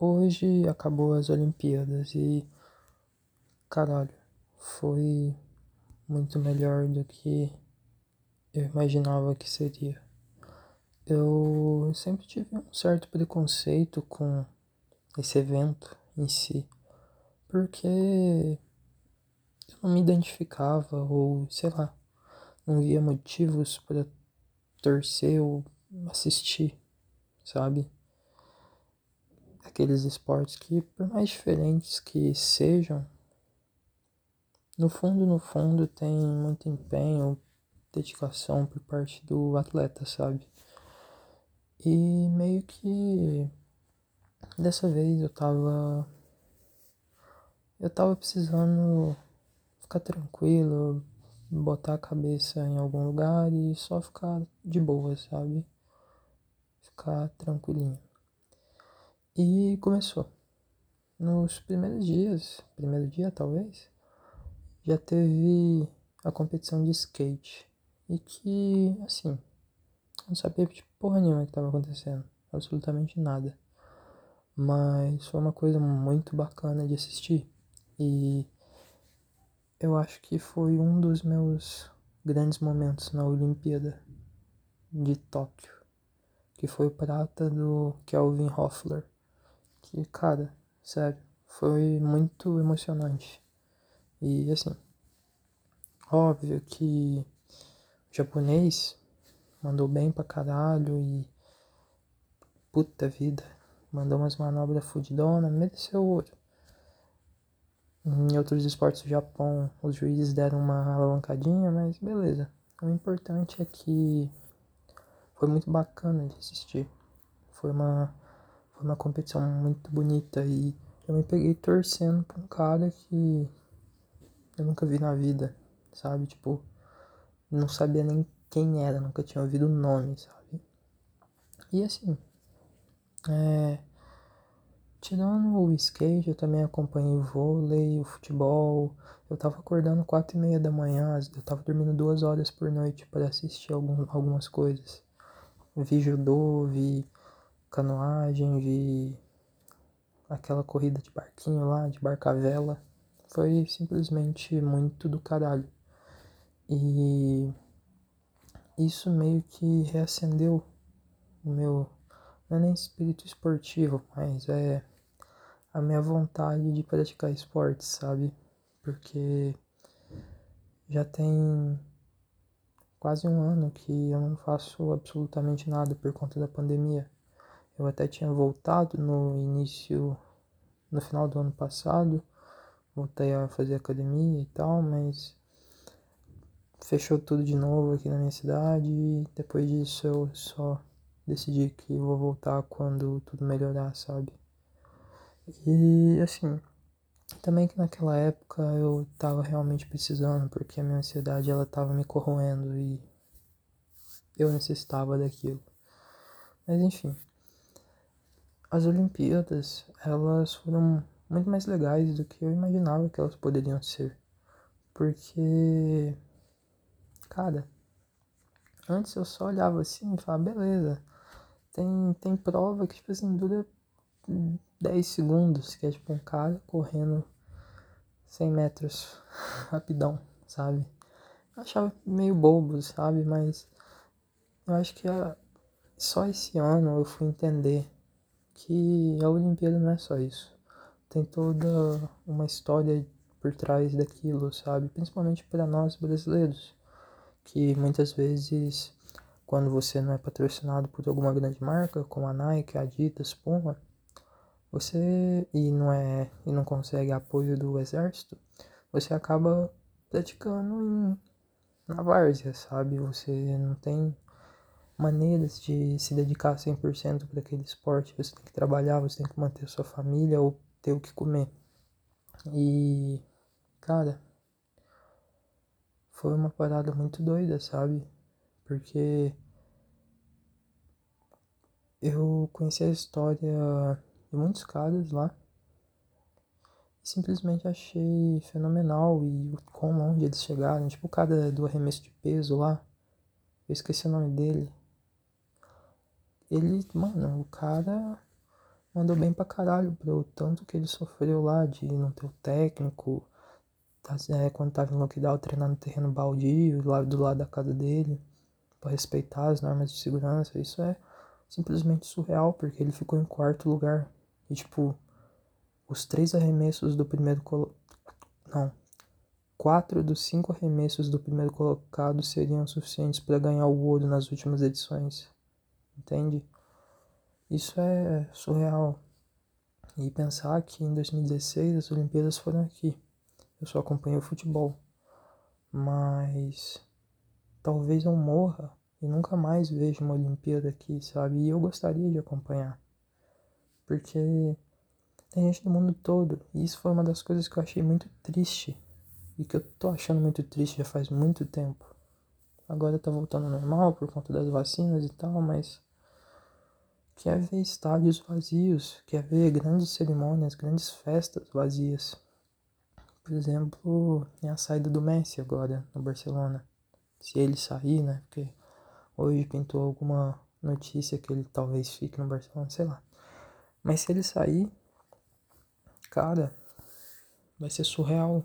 hoje acabou as Olimpíadas e caralho, foi muito melhor do que eu imaginava que seria. Eu sempre tive um certo preconceito com esse evento em si, porque eu não me identificava ou sei lá, não via motivos para torcer ou assistir, sabe? Aqueles esportes que, por mais diferentes que sejam, no fundo, no fundo, tem muito empenho, dedicação por parte do atleta, sabe? E meio que dessa vez eu tava. Eu tava precisando ficar tranquilo, botar a cabeça em algum lugar e só ficar de boa, sabe? Ficar tranquilinho. E começou. Nos primeiros dias, primeiro dia talvez, já teve a competição de skate. E que, assim, não sabia de porra nenhuma que estava acontecendo. Absolutamente nada. Mas foi uma coisa muito bacana de assistir. E eu acho que foi um dos meus grandes momentos na Olimpíada de Tóquio, que foi o prata do Kelvin Hoffler, que, cara, sério, foi muito emocionante. E assim, óbvio que o japonês mandou bem pra caralho e puta vida, mandou umas manobras fudidona, mereceu ouro. Em outros esportes do Japão, os juízes deram uma alavancadinha, mas beleza. O importante é que foi muito bacana de assistir. Foi uma, foi uma competição muito bonita e eu me peguei torcendo pra um cara que eu nunca vi na vida, sabe? Tipo, não sabia nem quem era, nunca tinha ouvido o nome, sabe? E assim, é, Tirando o skate, eu também acompanhei o vôlei, o futebol. Eu tava acordando quatro e meia da manhã, eu tava dormindo duas horas por noite para assistir algum, algumas coisas. Vi judô, vi canoagem, vi aquela corrida de barquinho lá, de barca-vela. Foi simplesmente muito do caralho. E isso meio que reacendeu o meu. Não é nem espírito esportivo, mas é a minha vontade de praticar esportes, sabe? Porque já tem quase um ano que eu não faço absolutamente nada por conta da pandemia. Eu até tinha voltado no início, no final do ano passado, voltei a fazer academia e tal, mas fechou tudo de novo aqui na minha cidade e depois disso eu só decidi que vou voltar quando tudo melhorar, sabe? E assim, também que naquela época eu tava realmente precisando, porque a minha ansiedade ela tava me corroendo e eu necessitava daquilo. Mas enfim, as Olimpíadas, elas foram muito mais legais do que eu imaginava que elas poderiam ser. Porque, cara, antes eu só olhava assim e falava, beleza, tem, tem prova que, tipo assim, dura 10 segundos, que é tipo um cara correndo 100 metros rapidão, sabe? Eu achava meio bobo, sabe? Mas eu acho que a, só esse ano eu fui entender que a Olimpíada não é só isso. Tem toda uma história por trás daquilo, sabe? Principalmente para nós brasileiros, que muitas vezes, quando você não é patrocinado por alguma grande marca, como a Nike, a Adidas, Puma, você e não é e não consegue apoio do exército, você acaba praticando em, na várzea, sabe? Você não tem maneiras de se dedicar 100% para aquele esporte. Você tem que trabalhar, você tem que manter sua família ou ter o que comer. E, cara, foi uma parada muito doida, sabe? Porque eu conheci a história de muitos caras lá. Simplesmente achei fenomenal e o quão longe eles chegaram. Tipo o cara do arremesso de peso lá. Eu esqueci o nome dele. Ele, mano, o cara mandou bem pra caralho, bro. Tanto que ele sofreu lá de não ter o técnico, tá, é, quando tava em lockdown, treinar no terreno baldio, lá do lado da casa dele, para respeitar as normas de segurança. Isso é simplesmente surreal, porque ele ficou em quarto lugar. E, tipo, os três arremessos do primeiro colo... Não. Quatro dos cinco arremessos do primeiro colocado seriam suficientes para ganhar o ouro nas últimas edições. Entende? Isso é surreal. E pensar que em 2016 as Olimpíadas foram aqui. Eu só acompanhei o futebol. Mas talvez eu morra e nunca mais veja uma Olimpíada aqui, sabe? E eu gostaria de acompanhar. Porque tem gente do mundo todo. E isso foi uma das coisas que eu achei muito triste. E que eu tô achando muito triste já faz muito tempo. Agora tá voltando ao normal por conta das vacinas e tal, mas. Quer ver estádios vazios, quer ver grandes cerimônias, grandes festas vazias. Por exemplo, é a saída do Messi agora no Barcelona. Se ele sair, né? Porque hoje pintou alguma notícia que ele talvez fique no Barcelona, sei lá. Mas se ele sair, cara, vai ser surreal,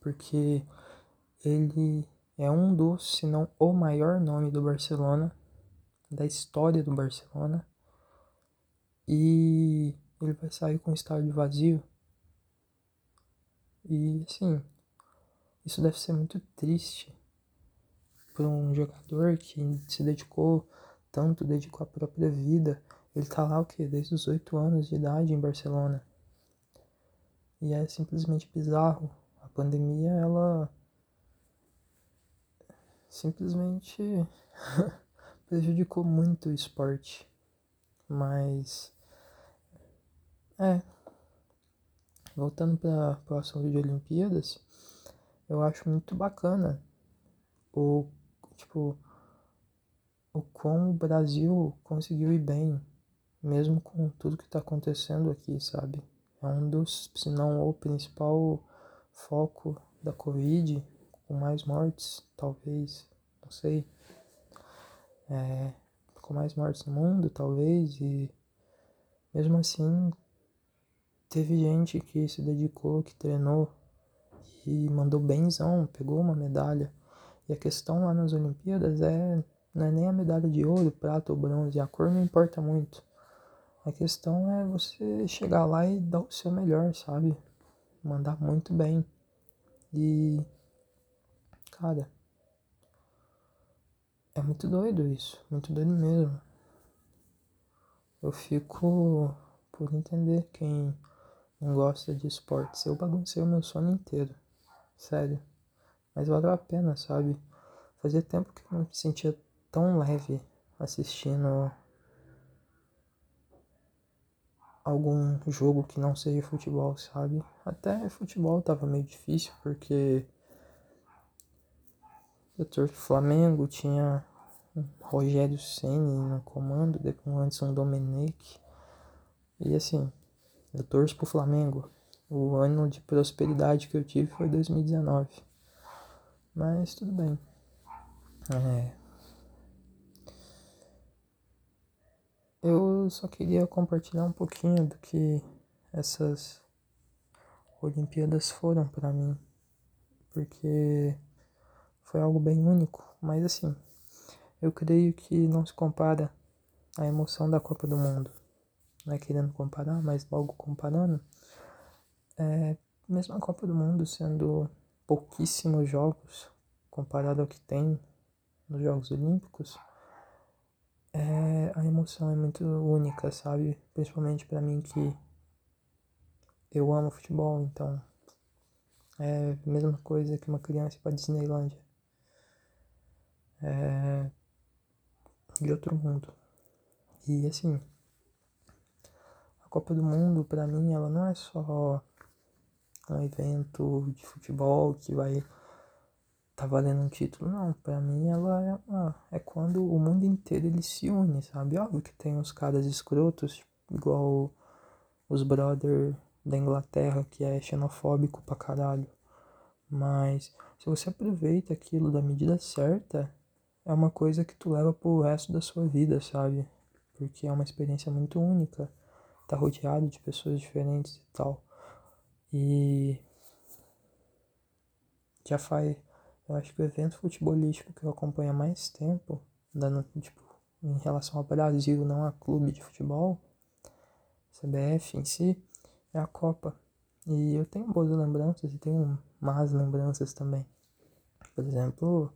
porque ele é um dos, se não o maior nome do Barcelona, da história do Barcelona, e ele vai sair com o estádio vazio. E assim, isso deve ser muito triste para um jogador que se dedicou tanto, dedicou a própria vida. Ele tá lá o que? Desde os 8 anos de idade em Barcelona. E é simplesmente bizarro. A pandemia, ela simplesmente prejudicou muito o esporte. Mas é. Voltando para o assunto de Olimpíadas, eu acho muito bacana o tipo o como o Brasil conseguiu ir bem, mesmo com tudo que está acontecendo aqui, sabe? é um dos, se não o principal foco da Covid, com mais mortes, talvez, não sei. É, com mais mortes no mundo, talvez, e mesmo assim teve gente que se dedicou, que treinou e mandou benzão, pegou uma medalha. E a questão lá nas Olimpíadas é não é nem a medalha de ouro, prata ou bronze, a cor não importa muito. A questão é você chegar lá e dar o seu melhor, sabe? Mandar muito bem. E. Cara. É muito doido isso. Muito doido mesmo. Eu fico por entender quem gosta de esportes. Eu baguncei o meu sono inteiro. Sério. Mas valeu a pena, sabe? Fazia tempo que eu não me sentia tão leve assistindo algum jogo que não seja futebol, sabe? Até futebol tava meio difícil porque eu torço Flamengo, tinha Rogério Ceni no comando, com o Anderson Domenech. E assim, eu torço pro Flamengo. O ano de prosperidade que eu tive foi 2019. Mas tudo bem. É, Eu só queria compartilhar um pouquinho do que essas Olimpíadas foram para mim, porque foi algo bem único, mas assim, eu creio que não se compara a emoção da Copa do Mundo. Não é querendo comparar, mas logo comparando, é, mesmo a Copa do Mundo sendo pouquíssimos jogos comparado ao que tem nos Jogos Olímpicos, é, a emoção é muito única, sabe? Principalmente para mim que eu amo futebol, então é a mesma coisa que uma criança ir pra Disneylândia. É de outro mundo. E assim, a Copa do Mundo para mim ela não é só um evento de futebol que vai tá valendo um título. Não, pra mim ela é, uma, é quando o mundo inteiro ele se une, sabe? Óbvio que tem uns caras escrotos, igual os brother da Inglaterra, que é xenofóbico pra caralho. Mas se você aproveita aquilo da medida certa, é uma coisa que tu leva pro resto da sua vida, sabe? Porque é uma experiência muito única. Tá rodeado de pessoas diferentes e tal. E já faz, eu acho que o evento futebolístico que eu acompanho há mais tempo, dando, tipo, em relação ao Brasil, não a clube de futebol, CBF em si, é a Copa. E eu tenho boas lembranças e tenho más lembranças também. Por exemplo,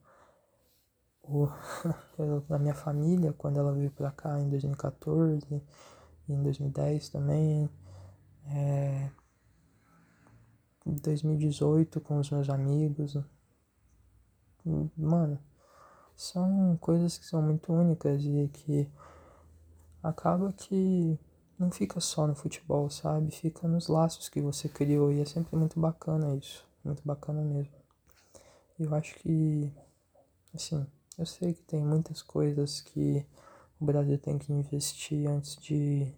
o, eu, a minha família, quando ela veio pra cá em 2014 e em 2010 também, é, em 2018 com os meus amigos. Mano, são coisas que são muito únicas e que acaba que não fica só no futebol, sabe? Fica nos laços que você criou e é sempre muito bacana isso, muito bacana mesmo. Eu acho que, assim, eu sei que tem muitas coisas que o Brasil tem que investir antes de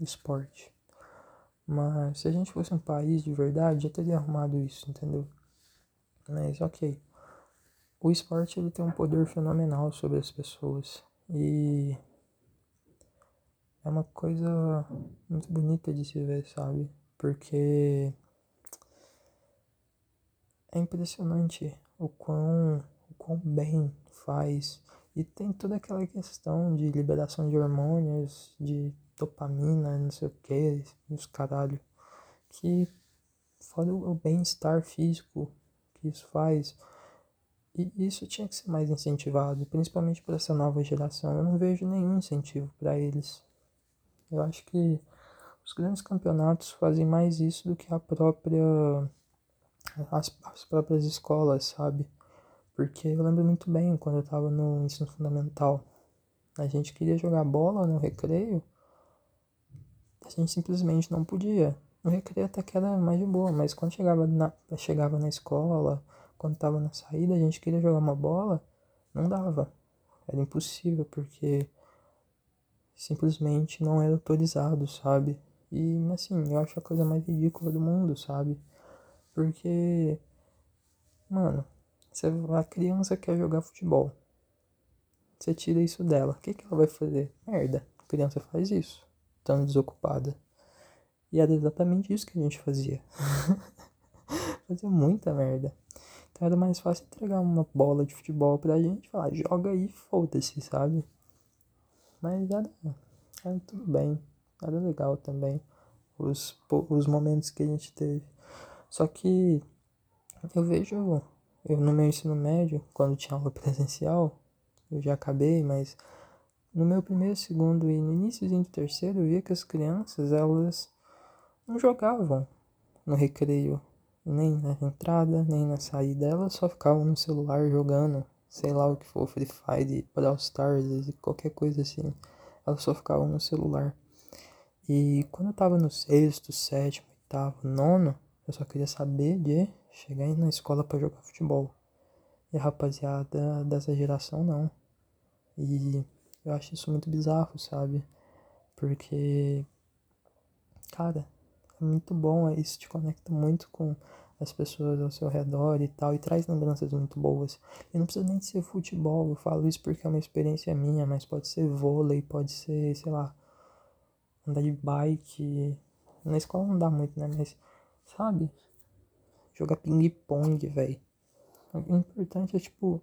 esporte. Mas se a gente fosse um país de verdade, já teria arrumado isso, entendeu? Mas ok. O esporte ele tem um poder fenomenal sobre as pessoas. E é uma coisa muito bonita de se ver, sabe? Porque é impressionante o quão, o quão bem faz. E tem toda aquela questão de liberação de hormônios, de dopamina, não sei o que, os caralho. Que fora o bem-estar físico que isso faz. E isso tinha que ser mais incentivado, principalmente para essa nova geração. Eu não vejo nenhum incentivo para eles. Eu acho que os grandes campeonatos fazem mais isso do que a própria as, as próprias escolas, sabe? Porque eu lembro muito bem quando eu estava no ensino fundamental. A gente queria jogar bola no recreio a gente simplesmente não podia. No recreio até que era mais de boa, mas quando chegava na, chegava na escola, quando tava na saída, a gente queria jogar uma bola, não dava. Era impossível, porque simplesmente não era autorizado, sabe? E assim, eu acho a coisa mais ridícula do mundo, sabe? Porque, mano, você, a criança quer jogar futebol. Você tira isso dela. O que, que ela vai fazer? Merda. A criança faz isso estando desocupada. E era exatamente isso que a gente fazia. fazia muita merda. Então era mais fácil entregar uma bola de futebol pra gente falar, joga aí, foda-se, sabe? Mas era, era tudo bem. Era legal também. Os, os momentos que a gente teve. Só que eu vejo, eu no meu ensino médio, quando tinha aula presencial, eu já acabei, mas no meu primeiro, segundo e no início do terceiro, eu via que as crianças, elas não jogavam no recreio, nem na entrada, nem na saída, elas só ficavam no celular jogando, sei lá o que for, Free Fire, Brawl Stars e qualquer coisa assim. Elas só ficavam no celular. E quando eu tava no sexto, sétimo, oitavo, nono, eu só queria saber de chegar na escola para jogar futebol. E a rapaziada dessa geração não. E eu acho isso muito bizarro, sabe? Porque, cara, é muito bom, é, isso te conecta muito com as pessoas ao seu redor e tal, e traz lembranças muito boas. E não precisa nem ser futebol, eu falo isso porque é uma experiência minha, mas pode ser vôlei, pode ser, sei lá, andar de bike. Na escola não dá muito, né? Mas, sabe? Jogar ping-pong, velho. O importante é, tipo,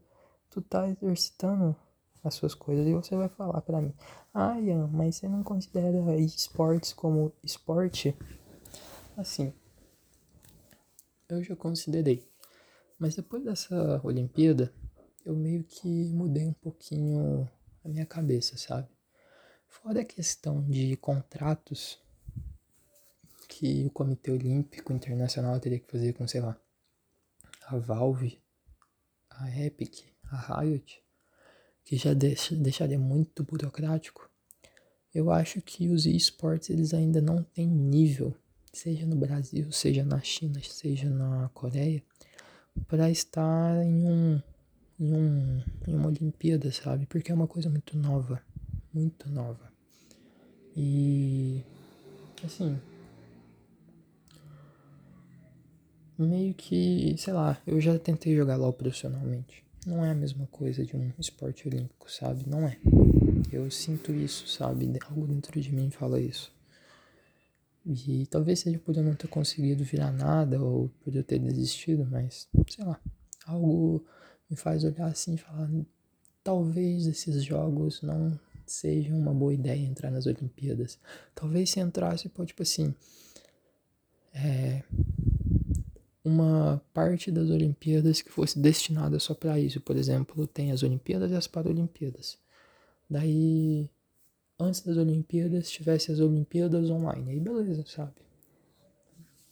tu tá exercitando as suas coisas e você vai falar para mim: "Ah, Ian, mas você não considera esportes como esporte?" Assim, eu já considerei. Mas depois dessa Olimpíada, eu meio que mudei um pouquinho a minha cabeça, sabe? Fora a questão de contratos que o Comitê Olímpico Internacional teria que fazer com, sei lá, a Valve, a Epic, a Riot, que já deixa, deixaria muito burocrático, eu acho que os esportes eles ainda não têm nível, seja no Brasil, seja na China, seja na Coreia, para estar em um, em um em uma Olimpíada, sabe? Porque é uma coisa muito nova, muito nova. E assim, meio que, sei lá, eu já tentei jogar LOL profissionalmente. Não é a mesma coisa de um esporte olímpico, sabe? Não é. Eu sinto isso, sabe? Algo dentro de mim fala isso. E talvez seja por eu não ter conseguido virar nada ou por eu ter desistido, mas sei lá. Algo me faz olhar assim e falar: talvez esses jogos não sejam uma boa ideia entrar nas Olimpíadas. Talvez se entrasse, pode, tipo assim. É, uma parte das Olimpíadas que fosse destinada só para isso. Por exemplo, tem as Olimpíadas e as Paralimpíadas. Daí, antes das Olimpíadas, tivesse as Olimpíadas online. Aí, beleza, sabe?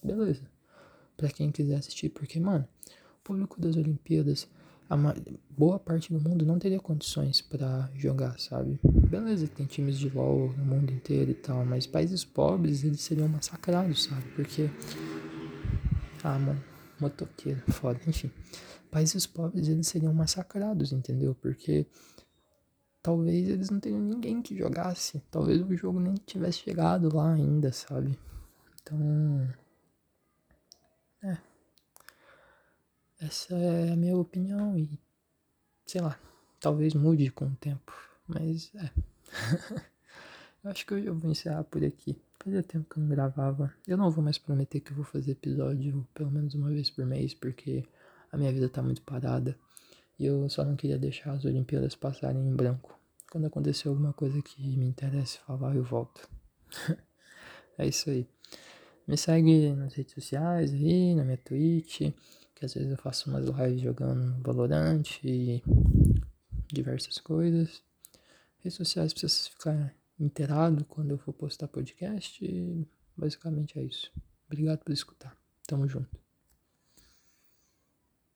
Beleza. Pra quem quiser assistir, porque, mano, o público das Olimpíadas, a boa parte do mundo não teria condições para jogar, sabe? Beleza, tem times de LoL no mundo inteiro e tal, mas países pobres, eles seriam massacrados, sabe? Porque ah, mano, motoqueiro, foda, enfim. Países pobres eles seriam massacrados, entendeu? Porque talvez eles não teriam ninguém que jogasse. Talvez o jogo nem tivesse chegado lá ainda, sabe? Então. É. Essa é a minha opinião e. Sei lá. Talvez mude com o tempo. Mas é. eu acho que eu vou encerrar por aqui. Fazia tempo que eu não gravava. Eu não vou mais prometer que eu vou fazer episódio pelo menos uma vez por mês, porque a minha vida tá muito parada. E eu só não queria deixar as Olimpíadas passarem em branco. Quando acontecer alguma coisa que me interesse falar, eu volto. é isso aí. Me segue nas redes sociais aí, na minha Twitch, que às vezes eu faço umas lives jogando Valorant e diversas coisas. Redes sociais pra vocês ficarem inteirado quando eu for postar podcast. Basicamente é isso. Obrigado por escutar. Tamo junto.